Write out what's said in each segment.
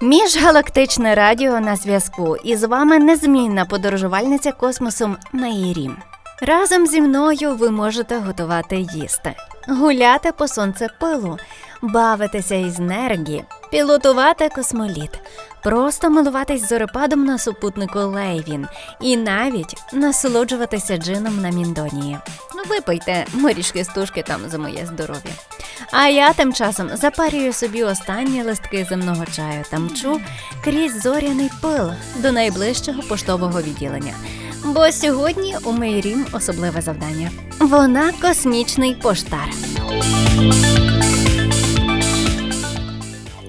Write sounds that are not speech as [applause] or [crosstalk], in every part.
Міжгалактичне радіо на зв'язку. І з вами незмінна подорожувальниця космосом Наїрім. Разом зі мною ви можете готувати їсти, гуляти по сонцепилу, бавитися із нергі, пілотувати космоліт, просто милуватись зорепадом на супутнику Лейвін і навіть насолоджуватися джином на Міндонії. Ну, Випийте морішки стужки там за моє здоров'я. А я тим часом запарюю собі останні листки земного чаю та мчу крізь зоряний пил до найближчого поштового відділення. Бо сьогодні у Мейрім особливе завдання. Вона космічний поштар.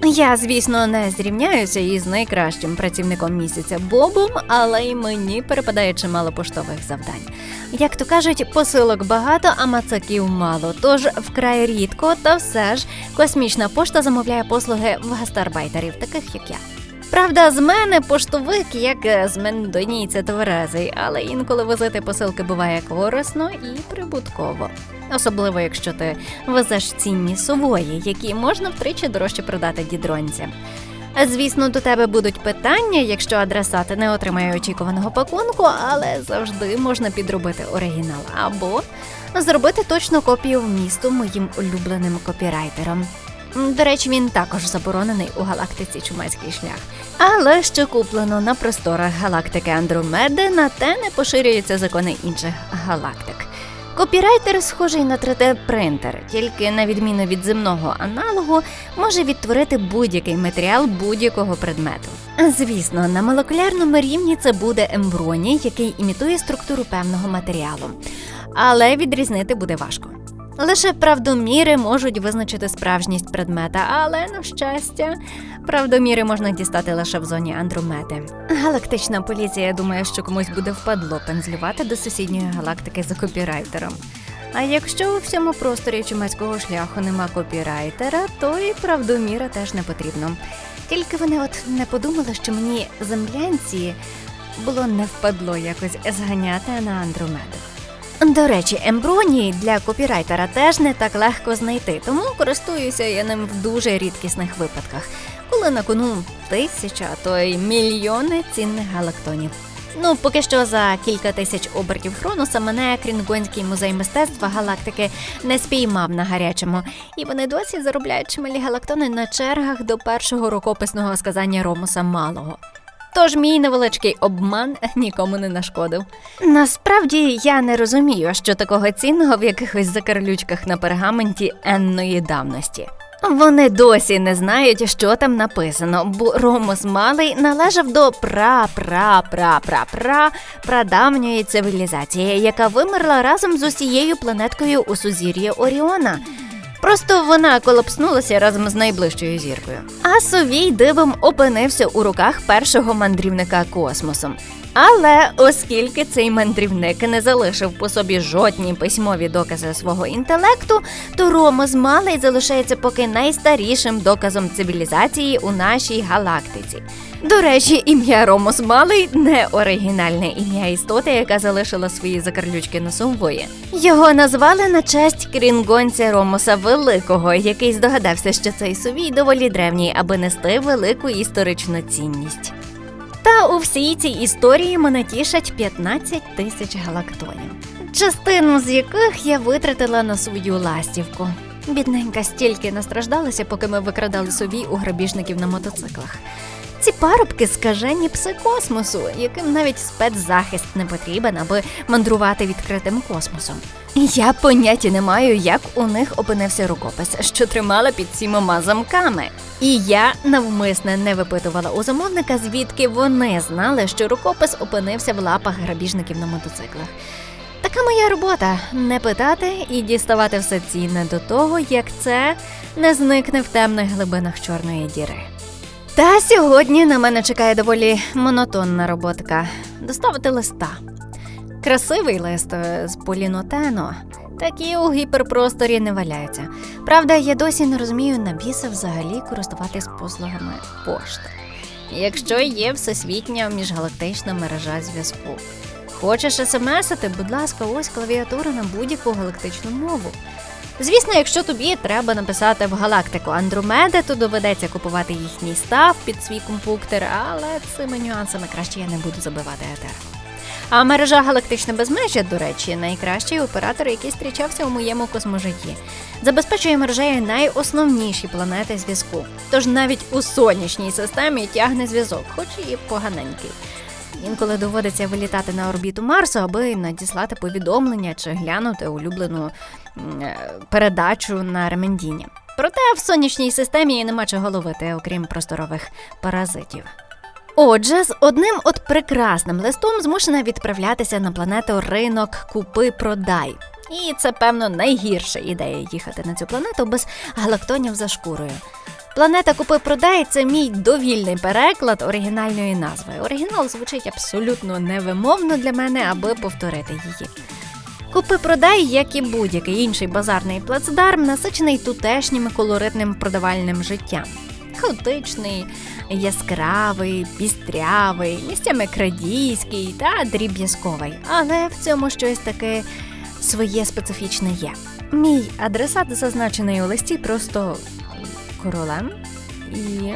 Я, звісно, не зрівняюся із найкращим працівником місяця Бобом, але й мені перепадає чимало поштових завдань. Як то кажуть, посилок багато, а мацаків мало. Тож вкрай рідко, та все ж космічна пошта замовляє послуги в гастарбайтерів, таких як я. Правда, з мене поштовик, як з мендонійця тверезий, але інколи возити посилки буває корисно і прибутково. Особливо, якщо ти везеш цінні сової, які можна втричі дорожче продати дідронцям. Звісно, до тебе будуть питання, якщо адресати не отримає очікуваного пакунку, але завжди можна підробити оригінал або зробити точну копію вмісту моїм улюбленим копірайтером. До речі, він також заборонений у галактиці Чумацький шлях. Але що куплено на просторах галактики Андромеди, на те не поширюються закони інших галактик. Копірайтер схожий на 3D-принтер, тільки на відміну від земного аналогу, може відтворити будь-який матеріал будь-якого предмету. Звісно, на молекулярному рівні це буде емброній, який імітує структуру певного матеріалу, але відрізнити буде важко. Лише правдоміри можуть визначити справжність предмета, але на щастя, правдоміри можна дістати лише в зоні Андромеди. Галактична поліція думає, що комусь буде впадло пензлювати до сусідньої галактики за копірайтером. А якщо у всьому просторі чумацького шляху нема копірайтера, то і правдоміра теж не потрібно. Тільки вони от не подумали, що мені землянці було не впадло якось зганяти на Андромеду. До речі, ембронії для копірайтера теж не так легко знайти, тому користуюся я ним в дуже рідкісних випадках, коли на кону тисяча, то й мільйони цінних галактонів. Ну, поки що за кілька тисяч обертів Хронуса мене Крінгонський музей мистецтва галактики не спіймав на гарячому, і вони досі заробляють чималі галактони на чергах до першого рукописного сказання Ромуса Малого. Тож мій невеличкий обман нікому не нашкодив. Насправді я не розумію, що такого цінного в якихось закарлючках на пергаменті енної давності. Вони досі не знають, що там написано, бо Ромос Малий належав до пра-пра-пра-пра-пра прадавньої цивілізації, яка вимерла разом з усією планеткою у сузір'ї Оріона. Просто вона колапснулася разом з найближчою зіркою. А Совій дивом опинився у руках першого мандрівника космосом. Але оскільки цей мандрівник не залишив по собі жодні письмові докази свого інтелекту, то Ромос Малий залишається поки найстарішим доказом цивілізації у нашій галактиці. До речі, ім'я Ромос Малий не оригінальне ім'я істоти, яка залишила свої закарлючки на сумвої. Його назвали на честь крінгонця Ромоса Великого, який здогадався, що цей сувій доволі древній, аби нести велику історичну цінність. Та у всій цій історії мене тішать 15 тисяч галактонів, частину з яких я витратила на свою ластівку. Бідненька стільки настраждалася, поки ми викрадали собі у грабіжників на мотоциклах. Ці парубки скажені пси космосу, яким навіть спецзахист не потрібен, аби мандрувати відкритим космосом. Я поняття не маю, як у них опинився рукопис, що тримала під сімома замками. І я навмисне не випитувала у замовника, звідки вони знали, що рукопис опинився в лапах грабіжників на мотоциклах. Така моя робота не питати і діставати все цінне до того, як це не зникне в темних глибинах чорної діри. Та сьогодні на мене чекає доволі монотонна роботка доставити листа. Красивий лист е, з полінотено. Такі у гіперпросторі не валяються. Правда, я досі не розумію на біса взагалі користуватись послугами пошти. Якщо є всесвітня міжгалактична мережа зв'язку. Хочеш смсити, будь ласка, ось клавіатура на будь-яку галактичну мову. Звісно, якщо тобі треба написати в галактику Андромеди, то доведеться купувати їхній став під свій компуктер, але цими нюансами краще я не буду забивати етер. А мережа галактичне безмежжя, до речі, найкращий оператор, який зустрічався у моєму косможитті, забезпечує мережею найосновніші планети зв'язку. Тож навіть у сонячній системі тягне зв'язок, хоч і поганенький. Інколи доводиться вилітати на орбіту Марсу, аби надіслати повідомлення чи глянути улюблену передачу на ремендіння. Проте в сонячній системі нема чого ловити, окрім просторових паразитів. Отже, з одним от прекрасним листом змушена відправлятися на планету ринок Купи Продай. І це, певно, найгірша ідея їхати на цю планету без галактонів за шкурою. Планета Купи Продай це мій довільний переклад оригінальної назви. Оригінал звучить абсолютно невимовно для мене, аби повторити її. Купи продай, як і будь-який інший базарний плацдарм, насичений тутешнім колоритним продавальним життям. Хаотичний, яскравий, пістрявий, місцями крадійський та дріб'язковий, але в цьому щось таке своє специфічне є. Мій адресат зазначений у листі просто королем, і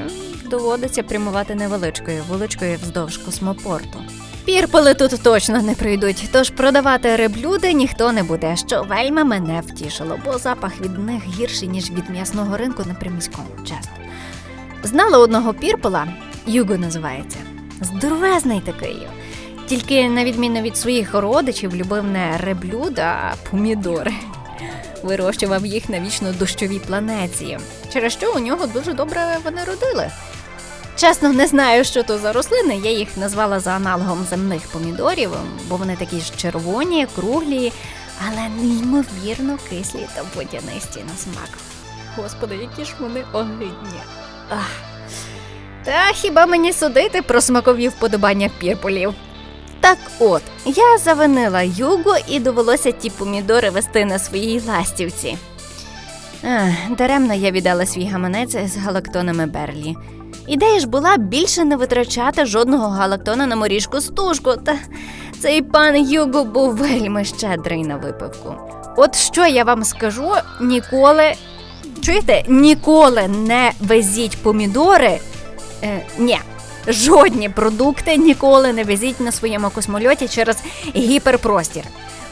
доводиться прямувати невеличкою вуличкою вздовж космопорту. Пірпали тут точно не прийдуть, тож продавати реблюди ніхто не буде, що вельми мене втішило, бо запах від них гірший, ніж від м'ясного ринку на приміському, чесно. Знала одного пірпола, Юго називається, здоровезний такий. Тільки, на відміну від своїх родичів, любив не реблюда, а помідори. Вирощував їх на вічно дощовій планеті, через що у нього дуже добре вони родили. Чесно, не знаю, що то за рослини. Я їх назвала за аналогом земних помідорів, бо вони такі ж червоні, круглі, але неймовірно кислі та водянисті на смак. Господи, які ж вони огидні. Ах. Та хіба мені судити про смакові вподобання пірполів? Так от, я завинила юго і довелося ті помідори вести на своїй ластівці. Ах, Даремно я віддала свій гаманець з галактонами Берлі. Ідея ж була більше не витрачати жодного галактона на моріжку стужку, та цей пан Юго був вельми щедрий на випивку. От що я вам скажу, ніколи чуєте, ніколи не везіть помідори. Е, Ні, жодні продукти ніколи не везіть на своєму космольоті через гіперпростір.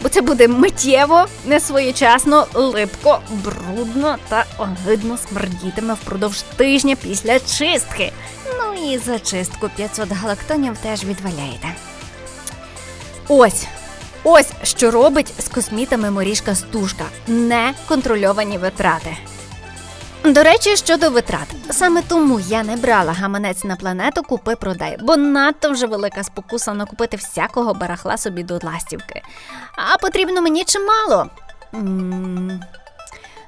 Бо це буде миттєво, несвоєчасно, липко, брудно та огидно смердітиме впродовж тижня після чистки. Ну і за чистку 500 галактонів теж відваляєте. Ось. Ось що робить з космітами моріжка стужка неконтрольовані витрати. До речі, щодо витрат, саме тому я не брала гаманець на планету купи продай, бо надто вже велика спокуса накупити всякого барахла собі до ластівки. А потрібно мені чимало.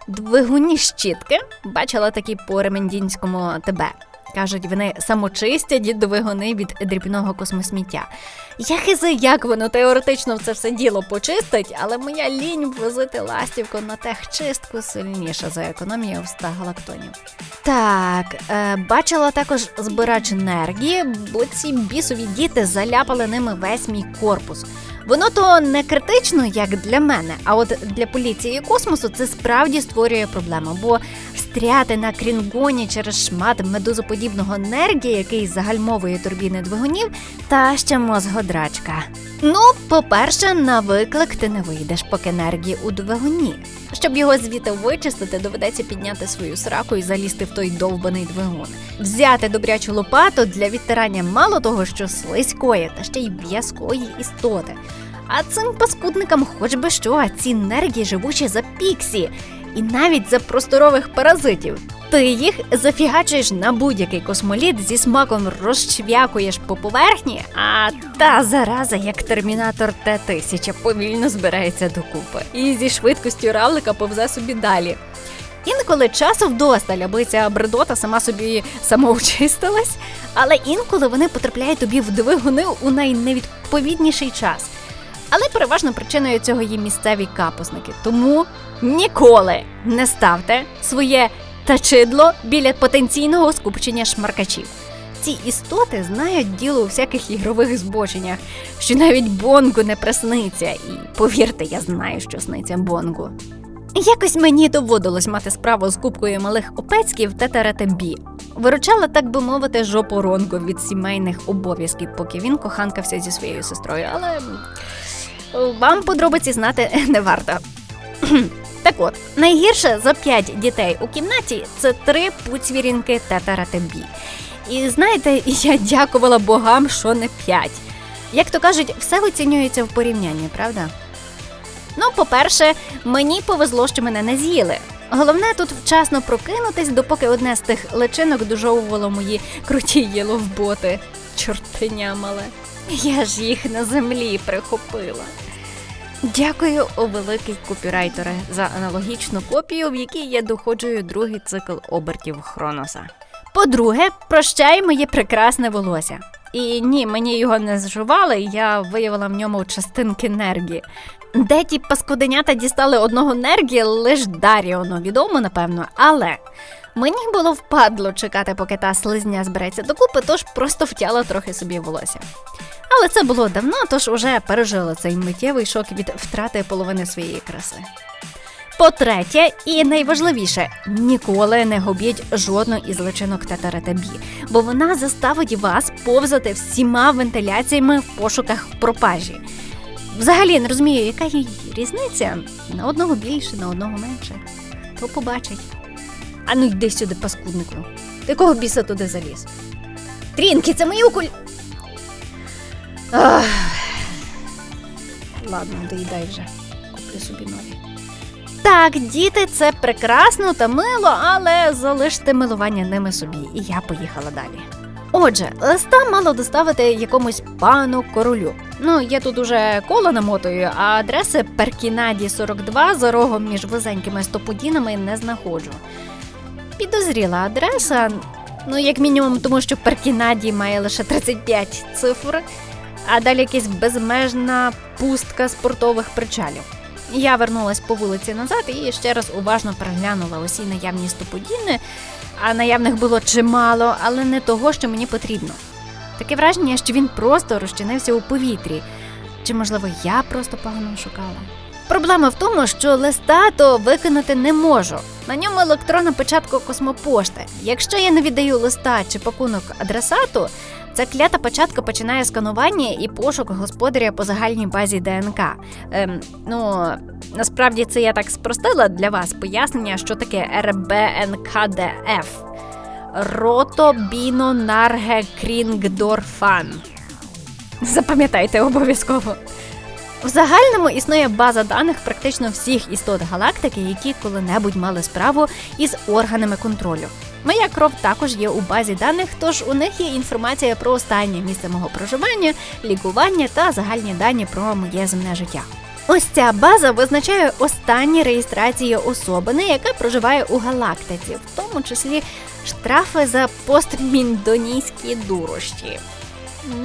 Двигуні щітки бачила такі по ремендінському ТБ. Кажуть, вони самочистять двигуни від дрібного космосміття. Я хизи, як воно теоретично це все діло почистить, але моя лінь возити ластівку на техчистку сильніша за економію в 100 галактонів. Так, е, бачила також збирач енергії, бо ці бісові діти заляпали ними весь мій корпус. Воно то не критично, як для мене, а от для поліції космосу це справді створює проблему, бо встряти на крінгоні через шмат медузоподібного енергії, який загальмовує турбіни двигунів, та ще мозгодрачка. Ну, по-перше, на виклик ти не вийдеш, поки енергії у двигуні. Щоб його звідти вичистити, доведеться підняти свою сраку і залізти в той довбаний двигун, взяти добрячу лопату для відтирання мало того, що слизької, та ще й в'язкої істоти. А цим паскудникам хоч би що, ці енергії живучі за піксі, і навіть за просторових паразитів. Ти їх зафігачуєш на будь-який космоліт зі смаком розчвякуєш по поверхні, а та зараза, як термінатор Т-1000, повільно збирається докупи. І зі швидкістю равлика повзе собі далі. Інколи часу вдосталь, аби ця бредота сама собі самоочистилась, але інколи вони потрапляють тобі в двигуни у найневідповідніший час. Але переважно причиною цього є місцеві капусники. Тому ніколи не ставте своє тачидло біля потенційного скупчення шмаркачів. Ці істоти знають діло у всяких ігрових збоченнях, що навіть Бонгу не присниться. І повірте, я знаю, що сниться Бонгу. Якось мені доводилось мати справу з купкою малих опецьків та таратебі. Виручала, так би мовити, жопоронку від сімейних обов'язків, поки він коханкався зі своєю сестрою, але вам подробиці знати [laughs] не варто. Так от, найгірше за п'ять дітей у кімнаті це три пуцвірінки тетаратебі. І знаєте, [laughs] я дякувала богам, що не п'ять. Як то кажуть, все оцінюється в порівнянні, правда? Ну, по-перше, мені повезло, що мене не з'їли. Головне тут вчасно прокинутись, допоки одне з тих личинок дожовувало мої круті єловботи. Чортиня мале. Я ж їх на землі прихопила. Дякую, о великий копірайтере, за аналогічну копію, в якій я доходжую другий цикл обертів Хроноса. По-друге, прощай моє прекрасне волосся. І ні, мені його не зжували, я виявила в ньому частинки нергі. Де ті паскуденята дістали одного нергі, лиш Даріону відомо, напевно, але мені було впадло чекати, поки та слизня збереться докупи, тож просто втяла трохи собі волосся. Але це було давно, тож уже пережила цей миттєвий шок від втрати половини своєї краси. По-третє, і найважливіше, ніколи не губіть жодну із личинок татаратабі, бо вона заставить вас повзати всіма вентиляціями в пошуках пропажі. Взагалі не розумію, яка її різниця на одного більше, на одного менше. Хто побачить? А ну йди сюди, паскуднику. Ти кого біса туди заліз? Трінки, це мої окуль. Ах. Ладно, доїдай вже. Куплю собі нові. Так, діти, це прекрасно та мило, але залиште милування ними собі, і я поїхала далі. Отже, листа мало доставити якомусь пану королю. Ну, я тут уже коло намотую, а адреси Перкінаді 42 за рогом між вузенькими стопудінами не знаходжу. Підозріла адреса, ну, як мінімум, тому що Перкінаді має лише 35 цифр, а далі якась безмежна пустка спортових причалів. Я вернулась по вулиці назад і ще раз уважно переглянула усі наявні стопудіни, а наявних було чимало, але не того, що мені потрібно. Таке враження, що він просто розчинився у повітрі. Чи, можливо, я просто погано шукала? Проблема в тому, що листа то виконати не можу. На ньому електронна печатка космопошти. Якщо я не віддаю листа чи пакунок адресату, ця клята початка починає сканування і пошук господаря по загальній базі ДНК. Ем, Ну насправді це я так спростила для вас пояснення, що таке РБНКДФ. Ротобінонаргекрінгдорфан. Запам'ятайте обов'язково. В загальному існує база даних практично всіх істот галактики, які коли-небудь мали справу із органами контролю. Моя кров також є у базі даних, тож у них є інформація про останнє місце мого проживання, лікування та загальні дані про моє земне життя. Ось ця база визначає останні реєстрації особини, яка проживає у галактиці, в тому числі штрафи за постміндонійські дурощі.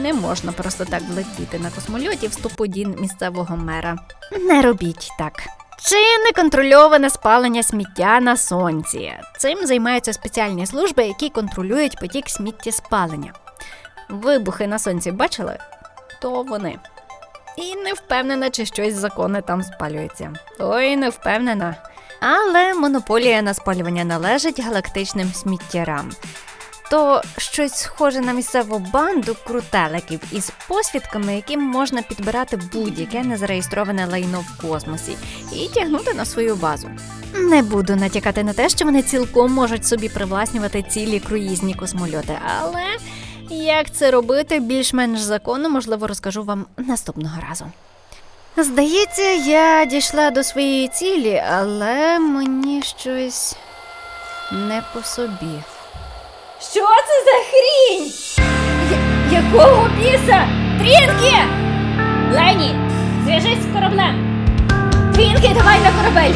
Не можна просто так влетіти на космольоті в стоподін місцевого мера. Не робіть так. Чи неконтрольоване спалення сміття на сонці. Цим займаються спеціальні служби, які контролюють потік сміттєспалення. Вибухи на сонці бачили? То вони. І не впевнена, чи щось законне там спалюється. Ой, не впевнена. Але монополія на спалювання належить галактичним сміттярам. То щось схоже на місцеву банду крутеликів із посвідками, яким можна підбирати будь-яке незареєстроване лайно в космосі і тягнути на свою базу. Не буду натякати на те, що вони цілком можуть собі привласнювати цілі круїзні космольоти, але як це робити більш-менш законно, можливо, розкажу вам наступного разу. Здається, я дійшла до своєї цілі, але мені щось не по собі. Що це за хрінь? Я- якого біса? Трінки! Лені, зв'яжись з кораблем. Трінки, давай на корабель.